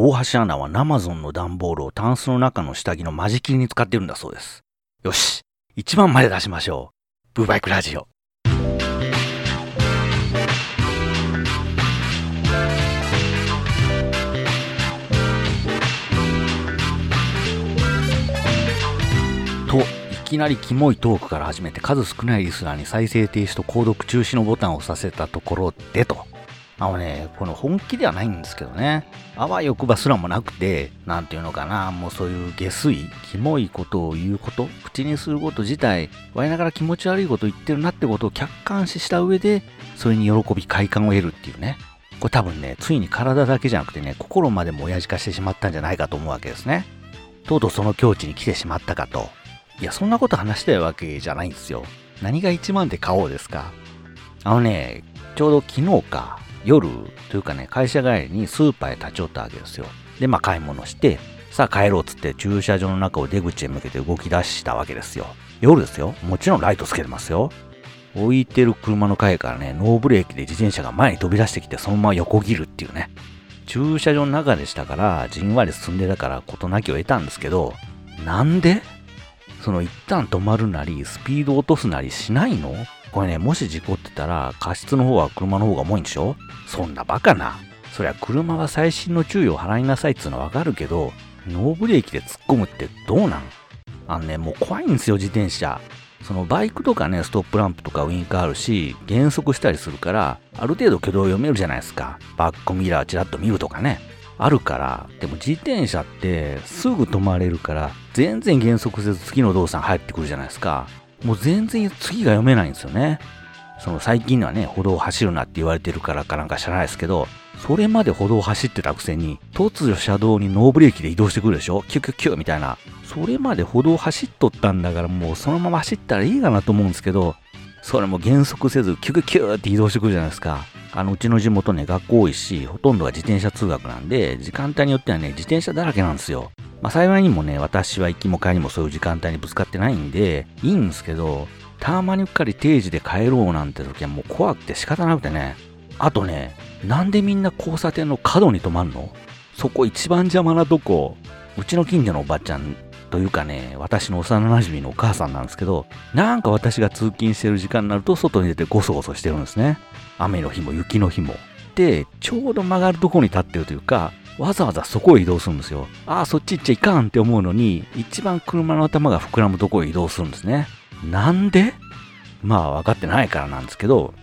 大橋アナはナマゾンの段ボールをタンスの中の下着の間仕切りに使ってるんだそうです。よし、1番まで出しましょう。ブーバイクラジオ。と、いきなりキモいトークから始めて数少ないリスナーに再生停止と購読中止のボタンをさせたところでと。あのね、この本気ではないんですけどね。あわよくばすらもなくて、なんていうのかな、もうそういう下水、キモいことを言うこと、口にすること自体、我ながら気持ち悪いこと言ってるなってことを客観視した上で、それに喜び快感を得るっていうね。これ多分ね、ついに体だけじゃなくてね、心までも親父化してしまったんじゃないかと思うわけですね。とうとうその境地に来てしまったかと。いや、そんなこと話したいわけじゃないんですよ。何が1万で買おうですかあのね、ちょうど昨日か、夜というかね、会社帰りにスーパーへ立ち寄ったわけですよ。で、まあ買い物して、さあ帰ろうっつって駐車場の中を出口へ向けて動き出したわけですよ。夜ですよ。もちろんライトつけてますよ。置いてる車の階からね、ノーブレーキで自転車が前に飛び出してきてそのまま横切るっていうね。駐車場の中でしたから、じんわり進んでたから事なきを得たんですけど、なんで？その一旦止まるなり、スピード落とすなりしないの？これね、もし事故ってたら、過失の方は車の方が重いんでしょ？そんなバカな。そりゃ車は細心の注意を払いなさいっつうのはわかるけど、ノーブレーキで突っ込むってどうなん？あのね、もう怖いんですよ、自転車。そのバイクとかね、ストップランプとかウインカーあるし、減速したりするから、ある程度挙動読めるじゃないですか。バックミラーチラッと見るとかね。あるから、でも自転車ってすぐ止まれるから、全然減速せず次の動作入ってくるじゃないですか。もう全然次が読めないんですよね。その最近のはね、歩道を走るなって言われてるからかなんか知らないですけど、それまで歩道を走ってたくせに、突如車道にノーブレーキで移動してくるでしょ？キュキュキュみたいな。それまで歩道を走っとったんだからもうそのまま走ったらいいかなと思うんですけど、それも減速せずキュキュキュって移動してくるじゃないですか。あの、うちの地元ね、学校多いし、ほとんどが自転車通学なんで、時間帯によってはね、自転車だらけなんですよ。まあ幸いにもね、私は行きも帰りもそういう時間帯にぶつかってないんで、いいんですけど、たまにうっかり定時で帰ろうなんて時はもう怖くて仕方なくてね。あとね、なんでみんな交差点の角に止まんの？そこ一番邪魔なとこ、うちの近所のおばちゃんというかね、私の幼馴染のお母さんなんですけど、なんか私が通勤してる時間になると外に出てゴソゴソしてるんですね。雨の日も雪の日も。で、ちょうど曲がるところに立ってるというか、わざわざそこへ移動するんですよ。ああ、そっち行っちゃいかんって思うのに、一番車の頭が膨らむところへ移動するんですね。なんで？まあ分かってないからなんですけど、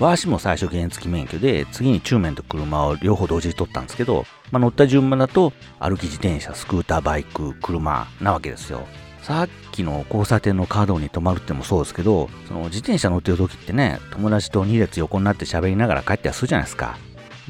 わしも最初原付免許で、次に中面と車を両方同時に取ったんですけど、まあ、乗った順番だと、歩き自転車、スクーター、バイク、車なわけですよ。さっきの交差点の角に止まるってもそうですけど、その自転車乗ってる時ってね、友達と2列横になって喋りながら帰ったりするじゃないですか。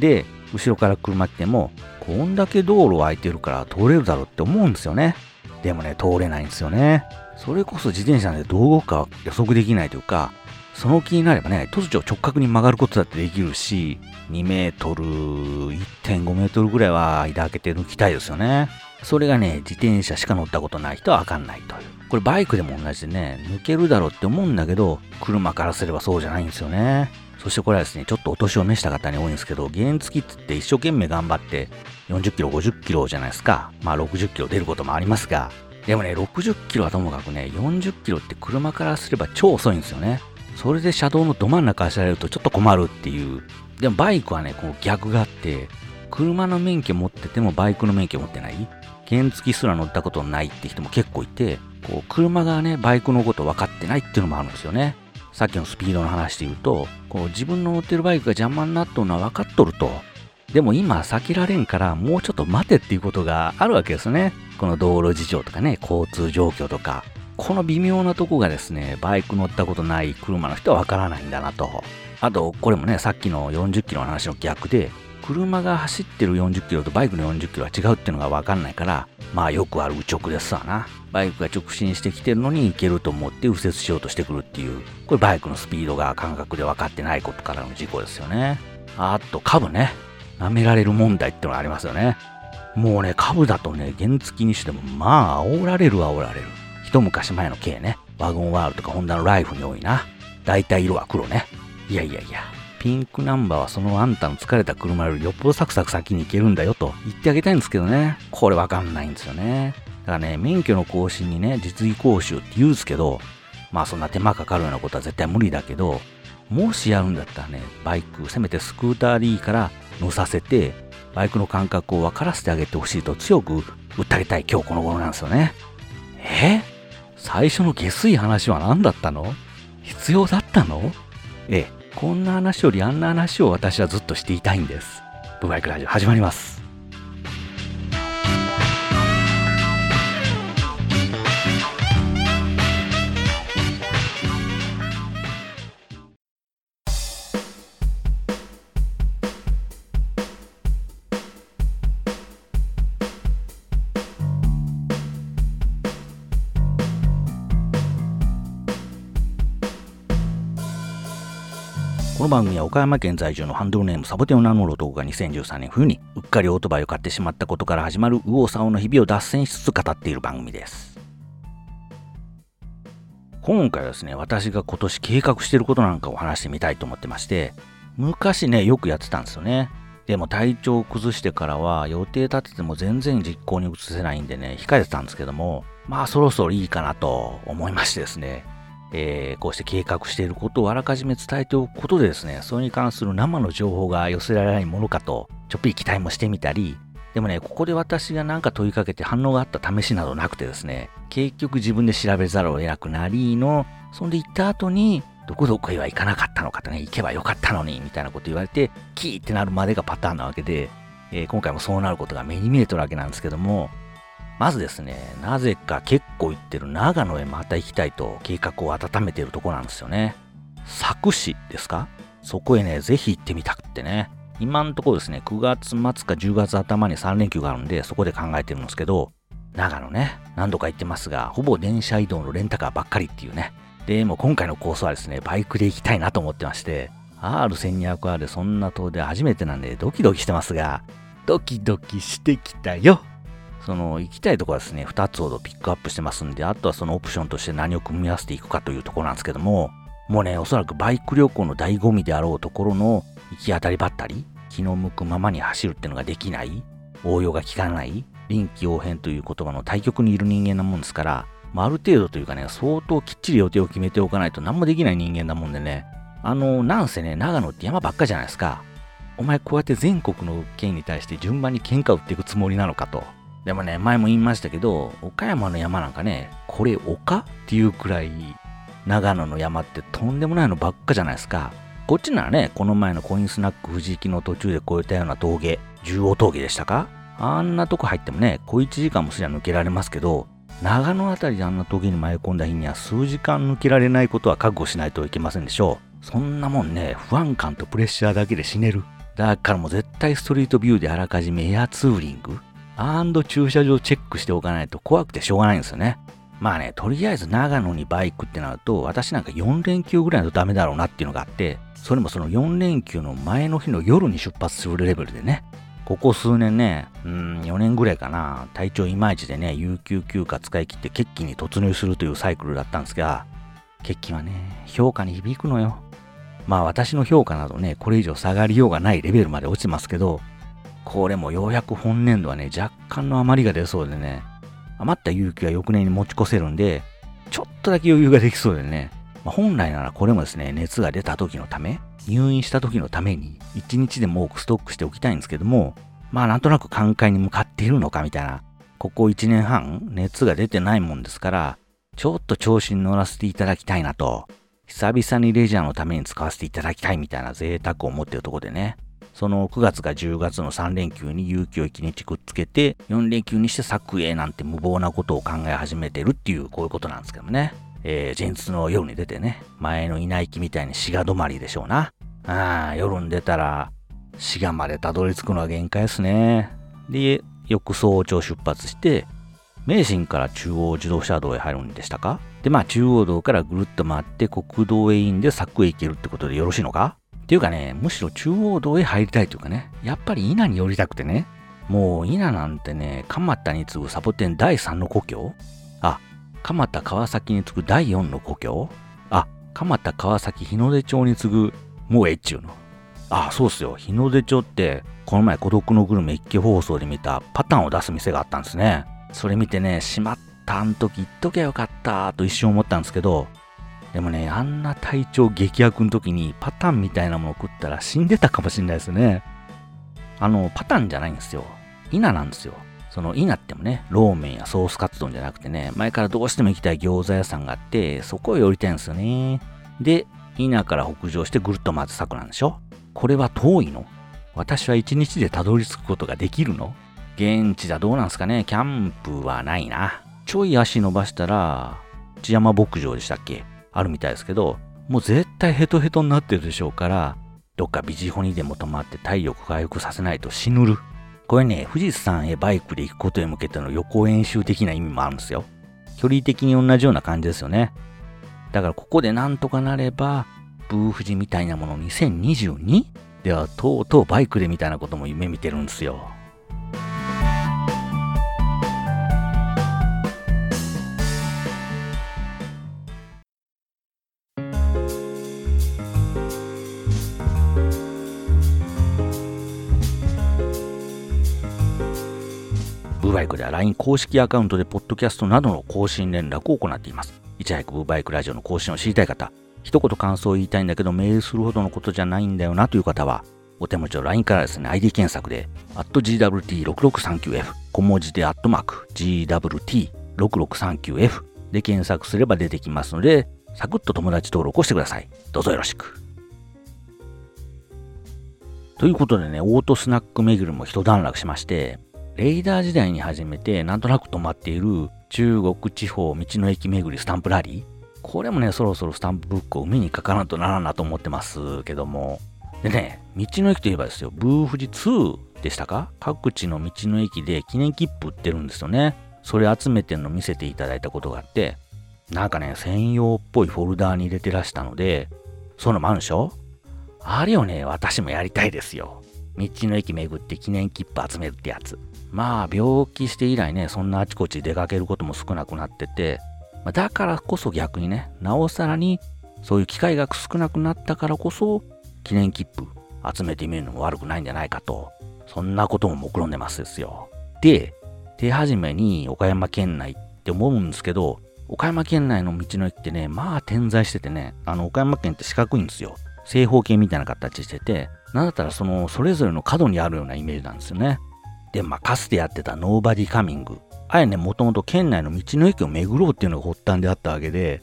で、後ろから車来ても、こんだけ道路空いてるから通れるだろうって思うんですよね。でもね、通れないんですよね。それこそ自転車でどう動くか予測できないというか、その気になればね、突如直角に曲がることだってできるし、2メートル、1.5メートルぐらいは間開けて抜きたいですよね。それがね、自転車しか乗ったことない人はわかんないという。これバイクでも同じでね、抜けるだろうって思うんだけど、車からすればそうじゃないんですよね。そしてこれはですね、ちょっとお年を召した方に多いんですけど、原付ってって一生懸命頑張って40キロ、50キロじゃないですか。まあ60キロ出ることもありますが、でもね、60キロはともかくね、40キロって車からすれば超遅いんですよね。それで車道のど真ん中走られるとちょっと困るっていう。でもバイクはね、こう逆があって、車の免許持っててもバイクの免許持ってない原付きすら乗ったことないって人も結構いて、こう車がね、バイクのこと分かってないっていうのもあるんですよね。さっきのスピードの話で言うと、こう自分の乗ってるバイクが邪魔になっとるのは分かっとると。でも今避けられんからもうちょっと待てっていうことがあるわけですね。この道路事情とかね、交通状況とか。この微妙なとこがですね、バイク乗ったことない車の人はわからないんだなと。あと、これもね、さっきの40キロの話の逆で、車が走ってる40キロとバイクの40キロは違うっていうのがわかんないから、まあよくある右直ですわな。バイクが直進してきてるのに行けると思って右折しようとしてくるっていう、これバイクのスピードが感覚で分かってないことからの事故ですよね。あと、株ね。舐められる問題ってのがありますよね。もうね、株だとね、原付きにしても、まあ、煽られる煽られる。一昔前の軽ね、ワゴンワールとかホンダのライフに多いな。大体色は黒ね。いやいやいや、ピンクナンバーはそのあんたの疲れた車よりよっぽどサクサク先に行けるんだよと言ってあげたいんですけどね。これわかんないんですよね。だからね、免許の更新にね、実技講習って言うんですけど、まあそんな手間かかるようなことは絶対無理だけど、もしやるんだったらね、バイク、せめてスクーターでいいから乗させて、バイクの感覚を分からせてあげてほしいと強く訴えたい今日この頃なんですよね。え？最初の下水話は何だったの？必要だったの？ええ、こんな話よりあんな話を私はずっとしていたいんです。ブバイクラジオ始まります。番組は岡山県在住のハンドルネームサボテンを名乗る男が2013年冬にうっかりオートバイを買ってしまったことから始まる右往左往の日々を脱線しつつ語っている番組です。今回はですね、私が今年計画していることなんかを話してみたいと思ってまして、昔ね、よくやってたんですよね。でも体調を崩してからは予定立てても全然実行に移せないんでね、控えてたんですけども、まあそろそろいいかなと思いましてですね、えー、こうして計画していることをあらかじめ伝えておくことでですね、それに関する生の情報が寄せられないものかと、ちょっぴり期待もしてみたり、でもね、ここで私が何か問いかけて反応があった試しなどなくてですね、結局自分で調べざるを得なくなりの、そんで行った後に、どこどこへは行かなかったのかとね、行けばよかったのに、みたいなこと言われて、キーってなるまでがパターンなわけで、えー、今回もそうなることが目に見えてるわけなんですけども、まずですね、なぜか結構行ってる長野へまた行きたいと計画を温めているとこなんですよね。佐久市ですか？そこへね、ぜひ行ってみたくってね。今んとこですね、9月末か10月頭に3連休があるんで、そこで考えてるんですけど、長野ね、何度か行ってますが、ほぼ電車移動のレンタカーばっかりっていうね。で、も今回のコースはですね、バイクで行きたいなと思ってまして、R1200R そんな遠出初めてなんでドキドキしてますが、ドキドキしてきたよその行きたいところはですね、2つほどピックアップしてますんで、あとはそのオプションとして何を組み合わせていくかというところなんですけども、もうね、おそらくバイク旅行の醍醐味であろうところの行き当たりばったり、気の向くままに走るっていうのができない、応用が効かない、臨機応変という言葉の対極にいる人間なもんですから、まあ、ある程度というかね、相当きっちり予定を決めておかないと何もできない人間なもんでね、あの、なんせね、長野って山ばっかじゃないですか。お前こうやって全国の県に対して順番に喧嘩売っていくつもりなのかと。でもね、前も言いましたけど、岡山の山なんかね、これ丘っていうくらい、長野の山ってとんでもないのばっかじゃないですか。こっちならね、この前のコインスナック藤木の途中で越えたような峠、中央峠でしたかあんなとこ入ってもね、小1時間もすりゃ抜けられますけど、長野あたりであんな峠に迷い込んだ日には数時間抜けられないことは覚悟しないといけませんでしょう。そんなもんね、不安感とプレッシャーだけで死ねる。だからもう絶対ストリートビューであらかじめエアツーリング駐車場チェックしておかないと怖くてしょうがないんですよね。まあね、とりあえず長野にバイクってなると、私なんか4連休ぐらいだとダメだろうなっていうのがあって、それもその4連休の前の日の夜に出発するレベルでね、ここ数年ね、うん、4年ぐらいかな、体調いまいちでね、有給休暇使い切って決起に突入するというサイクルだったんですが、決起はね、評価に響くのよ。まあ私の評価などね、これ以上下がりようがないレベルまで落ちますけど、これもようやく本年度はね、若干の余りが出そうでね、余った勇気は翌年に持ち越せるんで、ちょっとだけ余裕ができそうでね、まあ、本来ならこれもですね、熱が出た時のため、入院した時のために、一日でも多くストックしておきたいんですけども、まあなんとなく寛解に向かっているのかみたいな、ここ1年半熱が出てないもんですから、ちょっと調子に乗らせていただきたいなと、久々にレジャーのために使わせていただきたいみたいな贅沢を持ってるとこでね、その9月か10月の3連休に有給を1日くっつけて、4連休にして作営なんて無謀なことを考え始めてるっていう、こういうことなんですけどね。えー、前日の夜に出てね、前のいない木みたいに滋賀止まりでしょうな。ああ、夜に出たら、滋賀までたどり着くのは限界ですね。で、翌早朝出発して、名神から中央自動車道へ入るんでしたか？で、まあ中央道からぐるっと回って国道へインで柵へ行けるってことでよろしいのか？ていうかね、むしろ中央道へ入りたいというかね、やっぱり稲に寄りたくてね、もう稲なんてね、蒲田に次ぐサボテン第3の故郷あ、蒲田川崎に次ぐ第4の故郷あ、蒲田川崎日の出町に次ぐもう越中のああ、そうっすよ。日の出町って、この前孤独のグルメ一気放送で見たパターンを出す店があったんですね。それ見てね、しまったあん時言っときゃよかったと一瞬思ったんですけど、でもね、あんな体調激悪の時にパタンみたいなものを食ったら死んでたかもしれないですね。あの、パタンじゃないんですよ。稲なんですよ。その稲ってもね、ローメンやソースカツ丼じゃなくてね、前からどうしても行きたい餃子屋さんがあって、そこへ寄りたいんですよね。で、稲から北上してぐるっと松作なんでしょこれは遠いの私は一日でたどり着くことができるの現地じゃどうなんすかねキャンプはないな。ちょい足伸ばしたら、内山牧場でしたっけあるみたいですけど、もう絶対ヘトヘトになってるでしょうから、どっかビジホにでも泊まって体力回復させないと死ぬる。これね、富士山へバイクで行くことへ向けての予行演習的な意味もあるんですよ。距離的に同じような感じですよね。だからここでなんとかなれば、ブーフジみたいなもの 2022? ではとうとうバイクでみたいなことも夢見てるんですよ。ブーバイクでは LINE 公式アカウントでポッドキャストなどの更新連絡を行っています。いち早くブーバイクラジオの更新を知りたい方、一言感想を言いたいんだけどメールするほどのことじゃないんだよなという方は、お手持ちの LINE からですね、ID 検索で、GWT6639F、小文字でアットマーク、GWT6639F で検索すれば出てきますので、サクッと友達登録をしてください。どうぞよろしく。ということでね、オートスナック巡りも一段落しまして、レイダー時代に始めてなんとなく止まっている中国地方道の駅巡りスタンプラリーこれもね、そろそろスタンプブックを海に書かなとならんなと思ってますけども。でね、道の駅といえばですよ、ブーフジ2でしたか？各地の道の駅で記念切符売ってるんですよね。それ集めてるの見せていただいたことがあって、なんかね、専用っぽいフォルダーに入れてらしたので、そのもあるでしょあれをね、私もやりたいですよ。道の駅巡って記念切符集めるってやつ。まあ、病気して以来ね、そんなあちこち出かけることも少なくなってて、まあ、だからこそ逆にね、なおさらにそういう機会が少なくなったからこそ、記念切符集めてみるのも悪くないんじゃないかと、そんなことも目論んでますですよ。で、手始めに岡山県内って思うんですけど、岡山県内の道の駅ってね、まあ点在しててね、あの岡山県って四角いんですよ。正方形みたいな形してて、なんだったらそのそれぞれの角にあるようなイメージなんですよね。で、まあ、かつてやってたノーバディカミング。あれね、もともと県内の道の駅を巡ろうっていうのが発端であったわけで、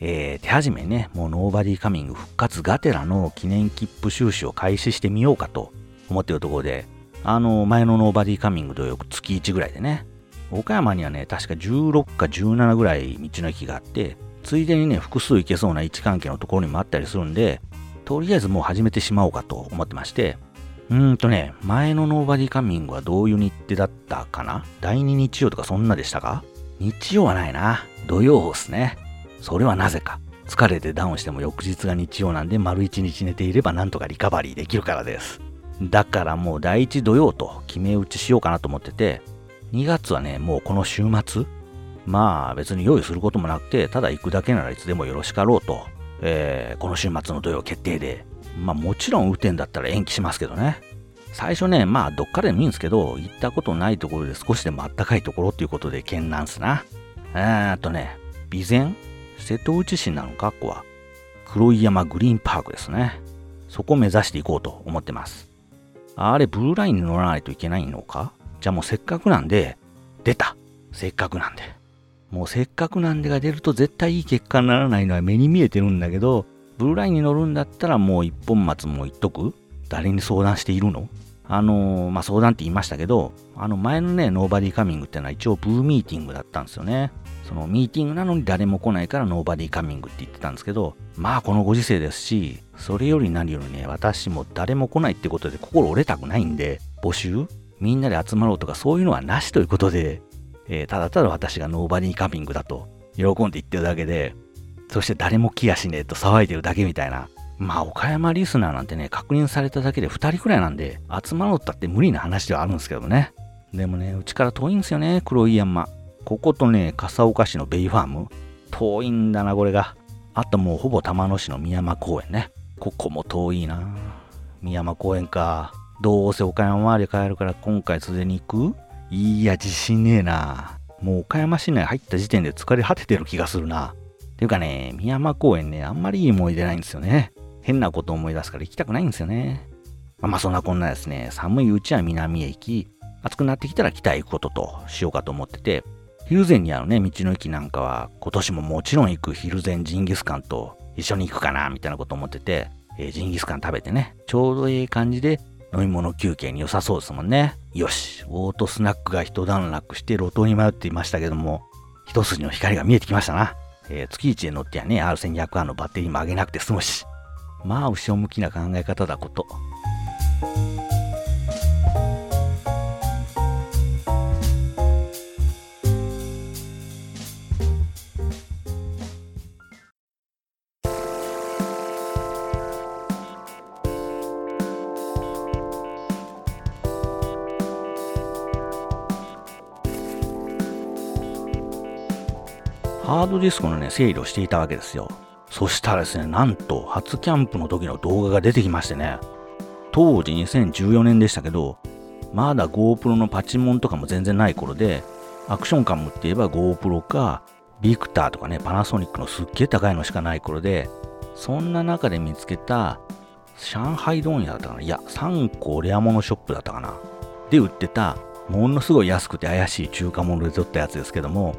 えー、手始めね、もうノーバディカミング復活がてらの記念切符収集を開始してみようかと思ってるところで、あの、前のノーバディカミングとよく月1ぐらいでね、岡山にはね、確か16か17ぐらい道の駅があって、ついでにね、複数行けそうな位置関係のところにもあったりするんで、とりあえずもう始めてしまおうかと思ってまして、うんとね、前のノーバディカミングはどういう日程だったかな？第2日曜とかそんなでしたか？日曜はないな。土曜っすね。それはなぜか。疲れてダウンしても翌日が日曜なんで丸1日寝ていればなんとかリカバリーできるからです。だからもう第1土曜と決め打ちしようかなと思ってて、2月はね、もうこの週末、まあ別に用意することもなくて、ただ行くだけならいつでもよろしかろうと、えー、この週末の土曜決定でまあもちろん雨天だったら延期しますけどね。最初ね、まあどっかでもいいんですけど、行ったことないところで少しでもあったかいところっていうことで県なんすな。えーっとね、備前瀬戸内市なのか、ここは。黒い山グリーンパークですね。そこを目指していこうと思ってます。あれ、ブルーラインに乗らないといけないのか？じゃあもうせっかくなんで、出たせっかくなんで。もうせっかくなんでが出ると絶対いい結果にならないのは目に見えてるんだけど、ブルーラインに乗るんだったらもう一本松も言っとく？誰に相談しているの？あのー、まあ、相談って言いましたけど、あの前のね、ノーバディカミングってのは一応ブーミーティングだったんですよね。そのミーティングなのに誰も来ないからノーバディカミングって言ってたんですけど、まあこのご時世ですし、それより何よりね、私も誰も来ないってことで心折れたくないんで、募集みんなで集まろうとかそういうのはなしということで、えー、ただただ私がノーバディカミングだと喜んで言ってるだけで、そして誰も来やしねえと騒いでるだけみたいな。まあ、岡山リスナーなんてね、確認されただけで2人くらいなんで、集まろうったって無理な話ではあるんですけどね。でもね、うちから遠いんですよね、黒い山。こことね、笠岡市のベイファーム。遠いんだな、これが。あともうほぼ玉野市の宮山公園ね。ここも遠いな。宮山公園か。どうせ岡山周り帰るから今回すでに行く？いや、自信ねえな。もう岡山市内入った時点で疲れ果ててる気がするな。ていうかね、宮山公園ね、あんまりいい思い出ないんですよね。変なこと思い出すから行きたくないんですよね。まあ、まあそんなこんなですね、寒いうちは南へ行き、暑くなってきたら北へ行くこととしようかと思ってて、昼前にあるね、道の駅なんかは今年ももちろん行く昼前ジンギスカンと一緒に行くかなみたいなこと思ってて、えー、ジンギスカン食べてね、ちょうどいい感じで飲み物休憩に良さそうですもんね。よし、オートスナックが一段落して路頭に迷っていましたけども、一筋の光が見えてきましたな。えー、月1で乗ってやね、R1200R のバッテリーも上げなくて済むし。まあ、後ろ向きな考え方だこと。ハードディスクのね、整理をしていたわけですよ。そしたらですね、なんと初キャンプの時の動画が出てきましてね、当時2014年でしたけど、まだ GoPro のパチモンとかも全然ない頃で、アクションカムって言えば GoPro か、ビクターとかね、パナソニックのすっげえ高いのしかない頃で、そんな中で見つけた、上海問屋だったかな。いや、3個レアモノショップだったかな。で売ってた、ものすごい安くて怪しい中華物で撮ったやつですけども、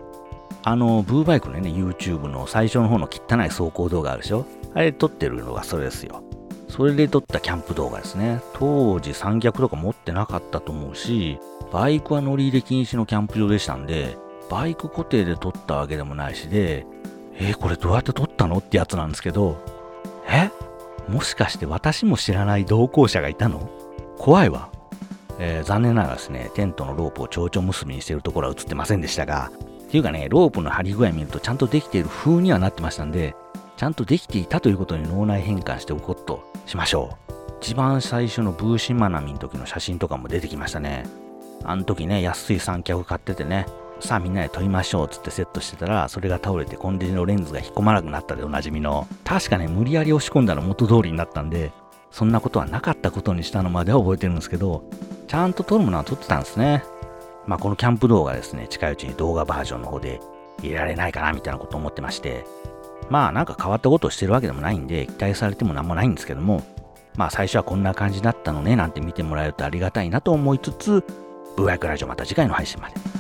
あの、ブーバイクのね、YouTube の最初の方の汚い走行動画あるでしょ？あれ撮ってるのがそれですよ。それで撮ったキャンプ動画ですね。当時三脚とか持ってなかったと思うし、バイクは乗り入れ禁止のキャンプ場でしたんで、バイク固定で撮ったわけでもないしで、えー、これどうやって撮ったのってやつなんですけど、え？もしかして私も知らない同行者がいたの？怖いわ。えー、残念ながらですね、テントのロープを蝶々結びにしてるところは映ってませんでしたが、っていうかね、ロープの張り具合見るとちゃんとできている風にはなってましたんで、ちゃんとできていたということに脳内変換しておこうとしましょう。一番最初のブーシマナミの時の写真とかも出てきましたね。あの時ね、安い三脚買っててね、さあみんなで撮りましょうつってセットしてたら、それが倒れてコンデジのレンズが引っ込まなくなったでおなじみの、確かね、無理やり押し込んだら元通りになったんで、そんなことはなかったことにしたのまでは覚えてるんですけど、ちゃんと撮るものは撮ってたんですね。まあ、このキャンプ動画ですね、近いうちに動画バージョンの方で入れられないかなみたいなこと思ってまして、まあなんか変わったことをしてるわけでもないんで、期待されてもなんもないんですけども、まあ最初はこんな感じだったのねなんて見てもらえるとありがたいなと思いつつ、ブーバイクラジオまた次回の配信まで。